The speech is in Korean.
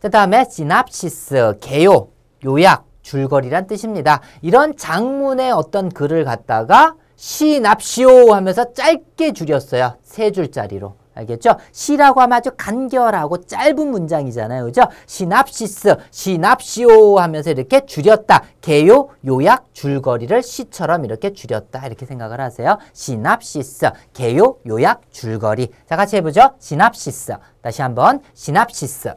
자, 다음에 시납시스, 개요, 요약, 줄거리란 뜻입니다. 이런 장문의 어떤 글을 갖다가 시납시오 하면서 짧게 줄였어요. 세 줄짜리로. 알겠죠? 시라고 하면 아주 간결하고 짧은 문장이잖아요. 그죠? 시납시스, 시납시오 하면서 이렇게 줄였다. 개요, 요약, 줄거리를 시처럼 이렇게 줄였다. 이렇게 생각을 하세요. 시납시스, 개요, 요약, 줄거리. 자, 같이 해보죠. 시납시스. 다시 한번. 시납시스.